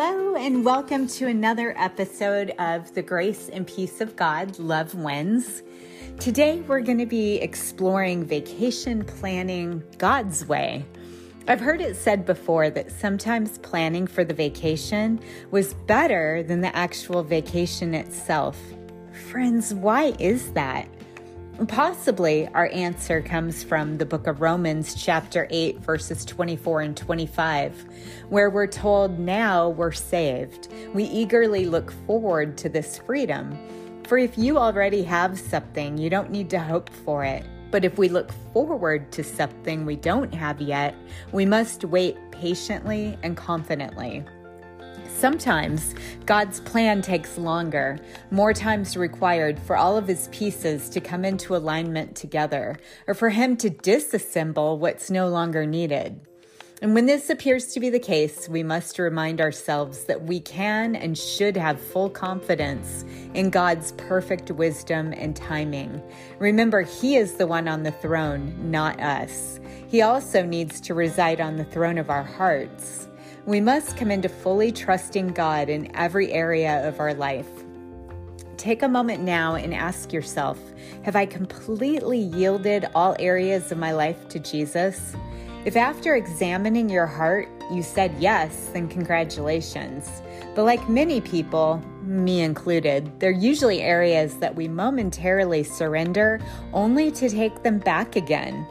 Hello, and welcome to another episode of The Grace and Peace of God Love Wins. Today, we're going to be exploring vacation planning God's way. I've heard it said before that sometimes planning for the vacation was better than the actual vacation itself. Friends, why is that? Possibly our answer comes from the book of Romans, chapter 8, verses 24 and 25, where we're told, Now we're saved. We eagerly look forward to this freedom. For if you already have something, you don't need to hope for it. But if we look forward to something we don't have yet, we must wait patiently and confidently. Sometimes God's plan takes longer, more times required for all of his pieces to come into alignment together, or for him to disassemble what's no longer needed. And when this appears to be the case, we must remind ourselves that we can and should have full confidence in God's perfect wisdom and timing. Remember, He is the one on the throne, not us. He also needs to reside on the throne of our hearts. We must come into fully trusting God in every area of our life. Take a moment now and ask yourself Have I completely yielded all areas of my life to Jesus? If after examining your heart you said yes, then congratulations. But like many people, me included, they're usually areas that we momentarily surrender only to take them back again.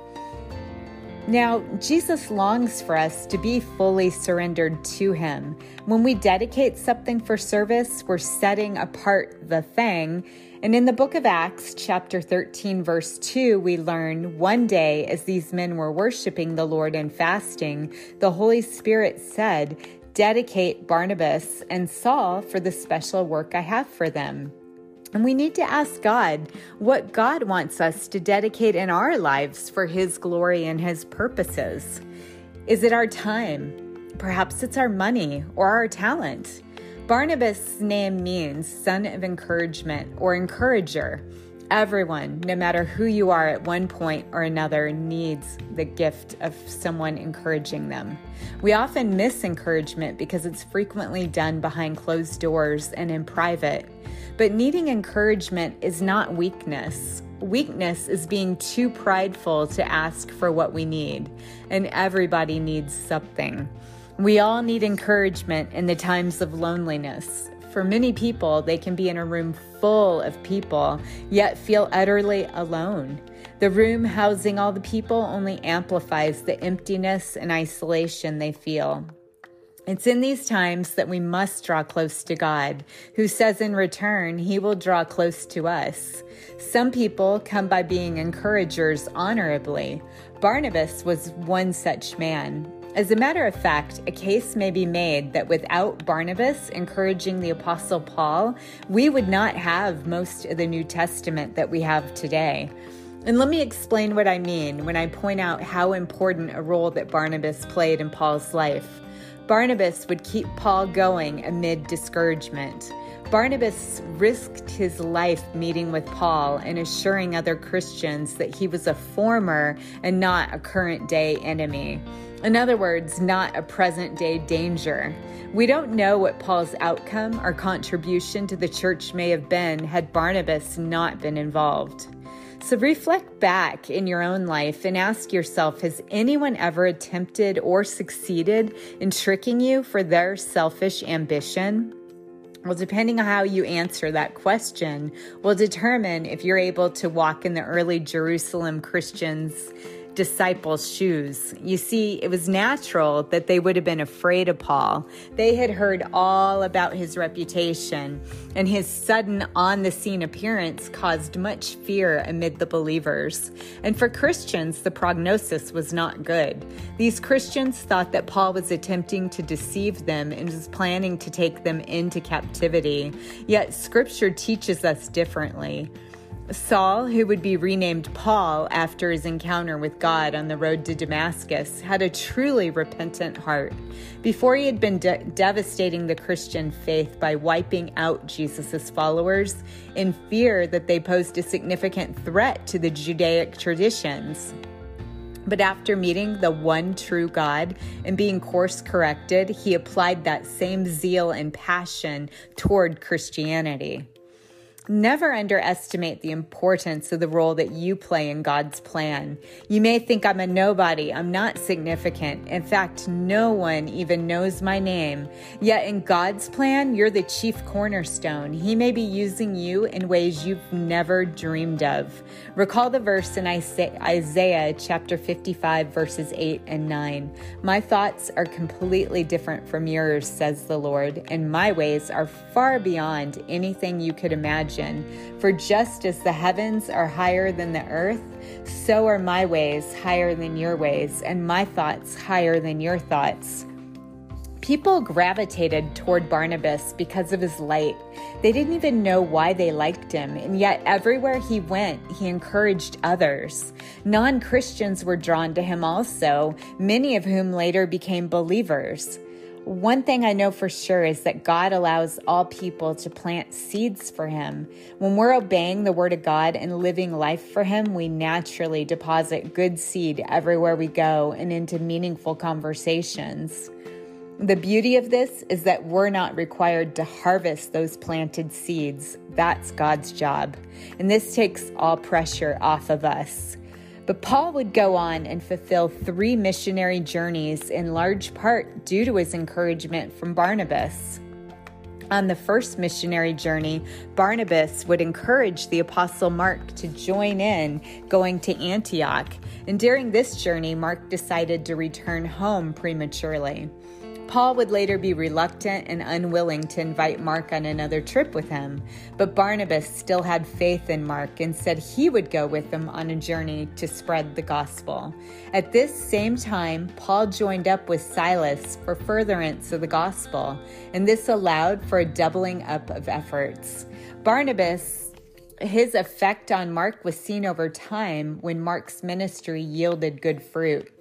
Now, Jesus longs for us to be fully surrendered to Him. When we dedicate something for service, we're setting apart the thing. And in the book of Acts, chapter 13, verse 2, we learn one day as these men were worshiping the Lord and fasting, the Holy Spirit said, Dedicate Barnabas and Saul for the special work I have for them. And we need to ask God what God wants us to dedicate in our lives for His glory and His purposes. Is it our time? Perhaps it's our money or our talent. Barnabas' name means son of encouragement or encourager. Everyone, no matter who you are at one point or another, needs the gift of someone encouraging them. We often miss encouragement because it's frequently done behind closed doors and in private. But needing encouragement is not weakness. Weakness is being too prideful to ask for what we need, and everybody needs something. We all need encouragement in the times of loneliness. For many people, they can be in a room full of people, yet feel utterly alone. The room housing all the people only amplifies the emptiness and isolation they feel. It's in these times that we must draw close to God, who says in return, He will draw close to us. Some people come by being encouragers honorably. Barnabas was one such man. As a matter of fact, a case may be made that without Barnabas encouraging the Apostle Paul, we would not have most of the New Testament that we have today. And let me explain what I mean when I point out how important a role that Barnabas played in Paul's life. Barnabas would keep Paul going amid discouragement. Barnabas risked his life meeting with Paul and assuring other Christians that he was a former and not a current day enemy. In other words, not a present day danger. We don't know what Paul's outcome or contribution to the church may have been had Barnabas not been involved. So reflect back in your own life and ask yourself Has anyone ever attempted or succeeded in tricking you for their selfish ambition? Well, depending on how you answer that question, will determine if you're able to walk in the early Jerusalem Christians' disciples' shoes. You see, it was natural that they would have been afraid of Paul. They had heard all about his reputation, and his sudden on the scene appearance caused much fear amid the believers. And for Christians, the prognosis was not good. These Christians thought that Paul was attempting to deceive them and was planning to take them into captivity. Yet, scripture teaches us differently. Saul, who would be renamed Paul after his encounter with God on the road to Damascus, had a truly repentant heart. Before he had been de- devastating the Christian faith by wiping out Jesus' followers in fear that they posed a significant threat to the Judaic traditions. But after meeting the one true God and being course corrected, he applied that same zeal and passion toward Christianity. Never underestimate the importance of the role that you play in God's plan. You may think I'm a nobody, I'm not significant. In fact, no one even knows my name. Yet in God's plan, you're the chief cornerstone. He may be using you in ways you've never dreamed of. Recall the verse in Isaiah chapter 55, verses 8 and 9. My thoughts are completely different from yours, says the Lord, and my ways are far beyond anything you could imagine for just as the heavens are higher than the earth, so are my ways higher than your ways, and my thoughts higher than your thoughts. People gravitated toward Barnabas because of his light. They didn't even know why they liked him, and yet everywhere he went, he encouraged others. Non Christians were drawn to him also, many of whom later became believers. One thing I know for sure is that God allows all people to plant seeds for Him. When we're obeying the Word of God and living life for Him, we naturally deposit good seed everywhere we go and into meaningful conversations. The beauty of this is that we're not required to harvest those planted seeds. That's God's job. And this takes all pressure off of us. But Paul would go on and fulfill three missionary journeys in large part due to his encouragement from Barnabas. On the first missionary journey, Barnabas would encourage the apostle Mark to join in going to Antioch. And during this journey, Mark decided to return home prematurely. Paul would later be reluctant and unwilling to invite Mark on another trip with him, but Barnabas still had faith in Mark and said he would go with them on a journey to spread the gospel. At this same time, Paul joined up with Silas for furtherance of the gospel, and this allowed for a doubling up of efforts. Barnabas his effect on Mark was seen over time when Mark's ministry yielded good fruit.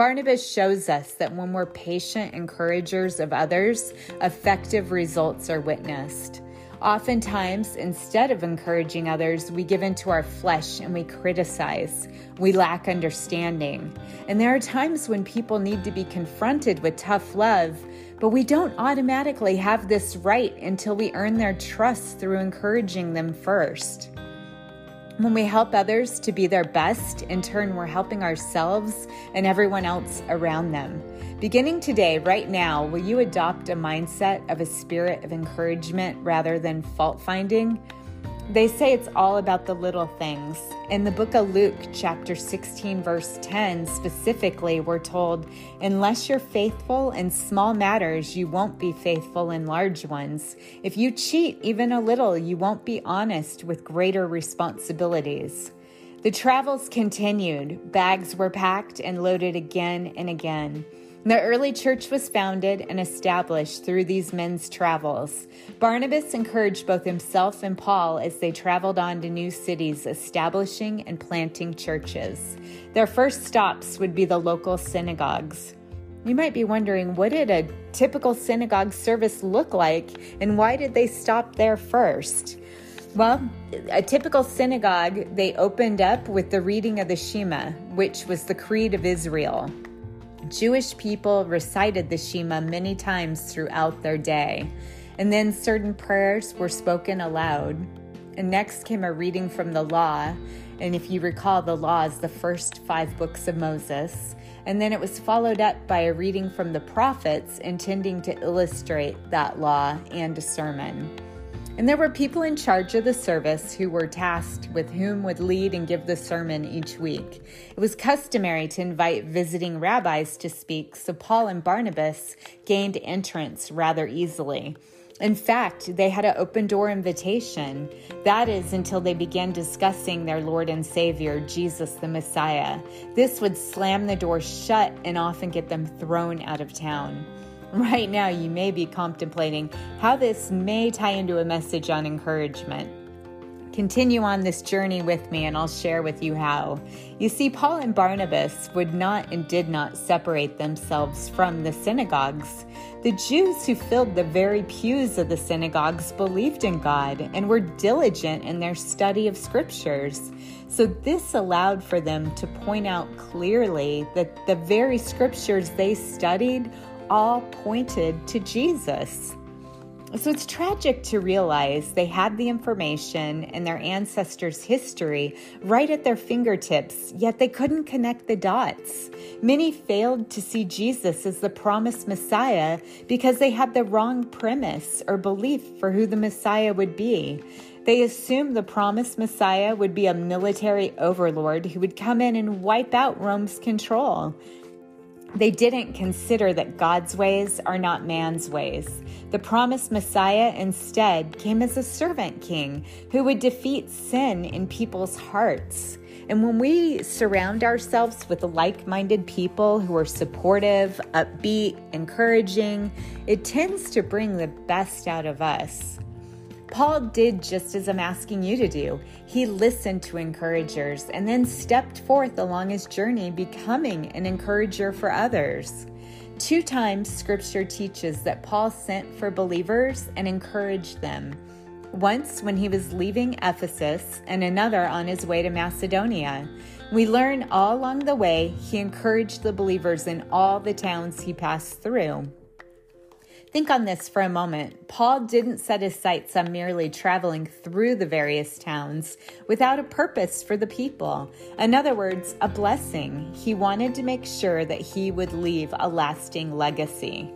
Barnabas shows us that when we're patient encouragers of others, effective results are witnessed. Oftentimes, instead of encouraging others, we give into our flesh and we criticize. We lack understanding. And there are times when people need to be confronted with tough love, but we don't automatically have this right until we earn their trust through encouraging them first. When we help others to be their best, in turn, we're helping ourselves and everyone else around them. Beginning today, right now, will you adopt a mindset of a spirit of encouragement rather than fault finding? They say it's all about the little things. In the book of Luke, chapter 16, verse 10, specifically, we're told, Unless you're faithful in small matters, you won't be faithful in large ones. If you cheat even a little, you won't be honest with greater responsibilities. The travels continued. Bags were packed and loaded again and again. The early church was founded and established through these men's travels. Barnabas encouraged both himself and Paul as they traveled on to new cities, establishing and planting churches. Their first stops would be the local synagogues. You might be wondering what did a typical synagogue service look like and why did they stop there first? Well, a typical synagogue, they opened up with the reading of the Shema, which was the creed of Israel. Jewish people recited the Shema many times throughout their day, and then certain prayers were spoken aloud. And next came a reading from the law, and if you recall, the law is the first five books of Moses. And then it was followed up by a reading from the prophets intending to illustrate that law and a sermon. And there were people in charge of the service who were tasked with whom would lead and give the sermon each week. It was customary to invite visiting rabbis to speak, so Paul and Barnabas gained entrance rather easily. In fact, they had an open door invitation. That is, until they began discussing their Lord and Savior, Jesus the Messiah. This would slam the door shut and often get them thrown out of town. Right now, you may be contemplating how this may tie into a message on encouragement. Continue on this journey with me, and I'll share with you how. You see, Paul and Barnabas would not and did not separate themselves from the synagogues. The Jews who filled the very pews of the synagogues believed in God and were diligent in their study of scriptures. So, this allowed for them to point out clearly that the very scriptures they studied all pointed to Jesus. So it's tragic to realize they had the information and their ancestors' history right at their fingertips, yet they couldn't connect the dots. Many failed to see Jesus as the promised Messiah because they had the wrong premise or belief for who the Messiah would be. They assumed the promised Messiah would be a military overlord who would come in and wipe out Rome's control. They didn't consider that God's ways are not man's ways. The promised Messiah instead came as a servant king who would defeat sin in people's hearts. And when we surround ourselves with like minded people who are supportive, upbeat, encouraging, it tends to bring the best out of us. Paul did just as I'm asking you to do. He listened to encouragers and then stepped forth along his journey, becoming an encourager for others. Two times scripture teaches that Paul sent for believers and encouraged them. Once when he was leaving Ephesus, and another on his way to Macedonia. We learn all along the way he encouraged the believers in all the towns he passed through. Think on this for a moment. Paul didn't set his sights on merely traveling through the various towns without a purpose for the people. In other words, a blessing. He wanted to make sure that he would leave a lasting legacy.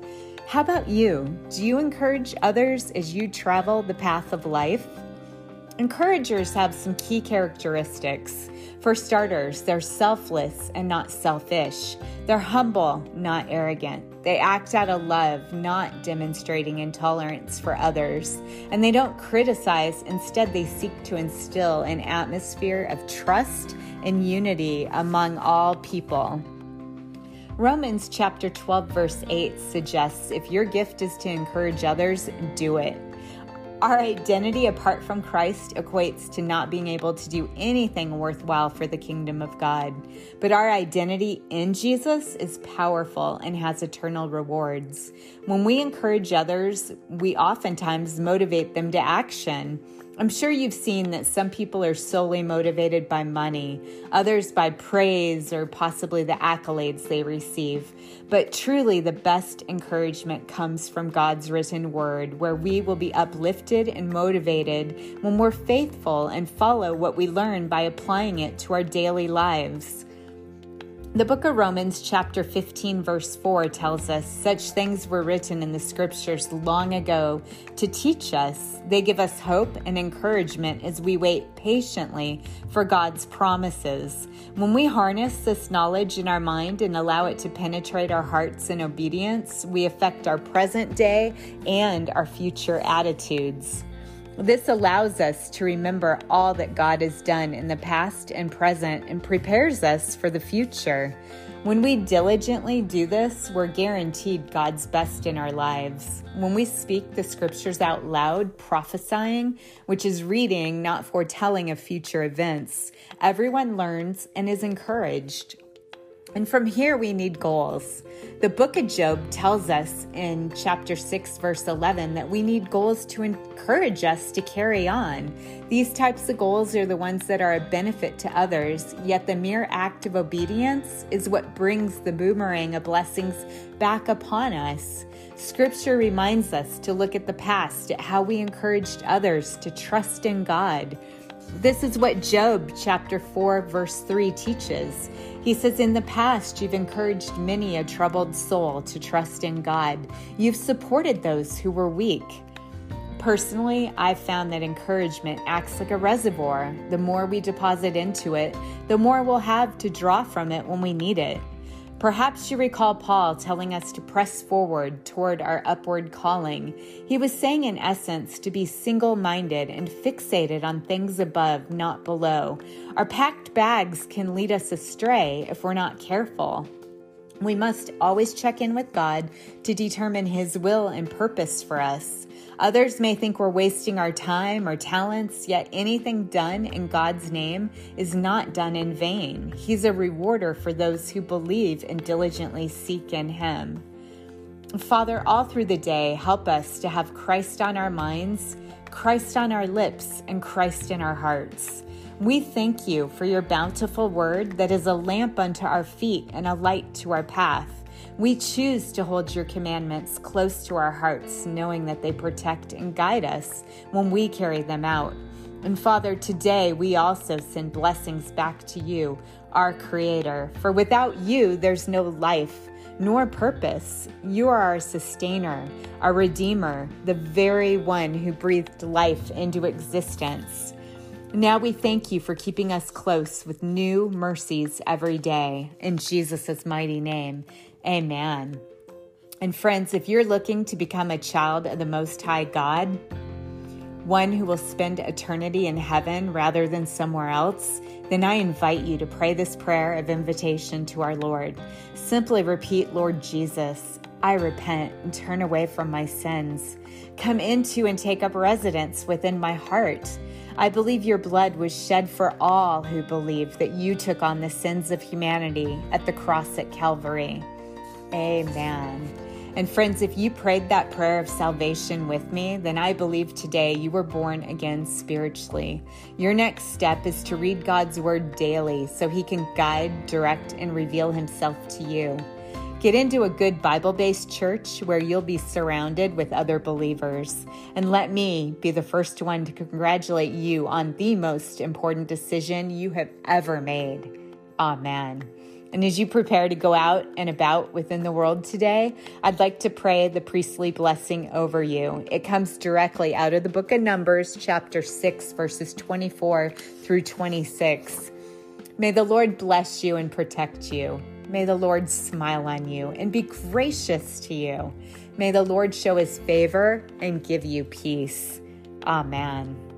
How about you? Do you encourage others as you travel the path of life? Encouragers have some key characteristics. For starters, they're selfless and not selfish. They're humble, not arrogant. They act out of love, not demonstrating intolerance for others. And they don't criticize, instead, they seek to instill an atmosphere of trust and unity among all people. Romans chapter 12, verse 8 suggests if your gift is to encourage others, do it. Our identity apart from Christ equates to not being able to do anything worthwhile for the kingdom of God. But our identity in Jesus is powerful and has eternal rewards. When we encourage others, we oftentimes motivate them to action. I'm sure you've seen that some people are solely motivated by money, others by praise or possibly the accolades they receive. But truly, the best encouragement comes from God's written word, where we will be uplifted and motivated when we're faithful and follow what we learn by applying it to our daily lives. The book of Romans, chapter 15, verse 4, tells us such things were written in the scriptures long ago to teach us. They give us hope and encouragement as we wait patiently for God's promises. When we harness this knowledge in our mind and allow it to penetrate our hearts in obedience, we affect our present day and our future attitudes. This allows us to remember all that God has done in the past and present and prepares us for the future. When we diligently do this, we're guaranteed God's best in our lives. When we speak the scriptures out loud, prophesying, which is reading, not foretelling of future events, everyone learns and is encouraged. And from here, we need goals. The book of Job tells us in chapter 6, verse 11, that we need goals to encourage us to carry on. These types of goals are the ones that are a benefit to others, yet the mere act of obedience is what brings the boomerang of blessings back upon us. Scripture reminds us to look at the past, at how we encouraged others to trust in God. This is what Job chapter 4, verse 3 teaches. He says, In the past, you've encouraged many a troubled soul to trust in God. You've supported those who were weak. Personally, I've found that encouragement acts like a reservoir. The more we deposit into it, the more we'll have to draw from it when we need it. Perhaps you recall Paul telling us to press forward toward our upward calling. He was saying, in essence, to be single minded and fixated on things above, not below. Our packed bags can lead us astray if we're not careful. We must always check in with God to determine His will and purpose for us. Others may think we're wasting our time or talents, yet anything done in God's name is not done in vain. He's a rewarder for those who believe and diligently seek in Him. Father, all through the day, help us to have Christ on our minds, Christ on our lips, and Christ in our hearts. We thank you for your bountiful word that is a lamp unto our feet and a light to our path. We choose to hold your commandments close to our hearts, knowing that they protect and guide us when we carry them out. And Father, today we also send blessings back to you, our Creator. For without you, there's no life nor purpose. You are our sustainer, our Redeemer, the very one who breathed life into existence. Now we thank you for keeping us close with new mercies every day. In Jesus' mighty name, amen. And friends, if you're looking to become a child of the Most High God, one who will spend eternity in heaven rather than somewhere else, then I invite you to pray this prayer of invitation to our Lord. Simply repeat, Lord Jesus, I repent and turn away from my sins. Come into and take up residence within my heart. I believe your blood was shed for all who believe that you took on the sins of humanity at the cross at Calvary. Amen. And friends, if you prayed that prayer of salvation with me, then I believe today you were born again spiritually. Your next step is to read God's word daily so he can guide, direct, and reveal himself to you. Get into a good Bible based church where you'll be surrounded with other believers. And let me be the first one to congratulate you on the most important decision you have ever made. Amen. And as you prepare to go out and about within the world today, I'd like to pray the priestly blessing over you. It comes directly out of the book of Numbers, chapter 6, verses 24 through 26. May the Lord bless you and protect you. May the Lord smile on you and be gracious to you. May the Lord show his favor and give you peace. Amen.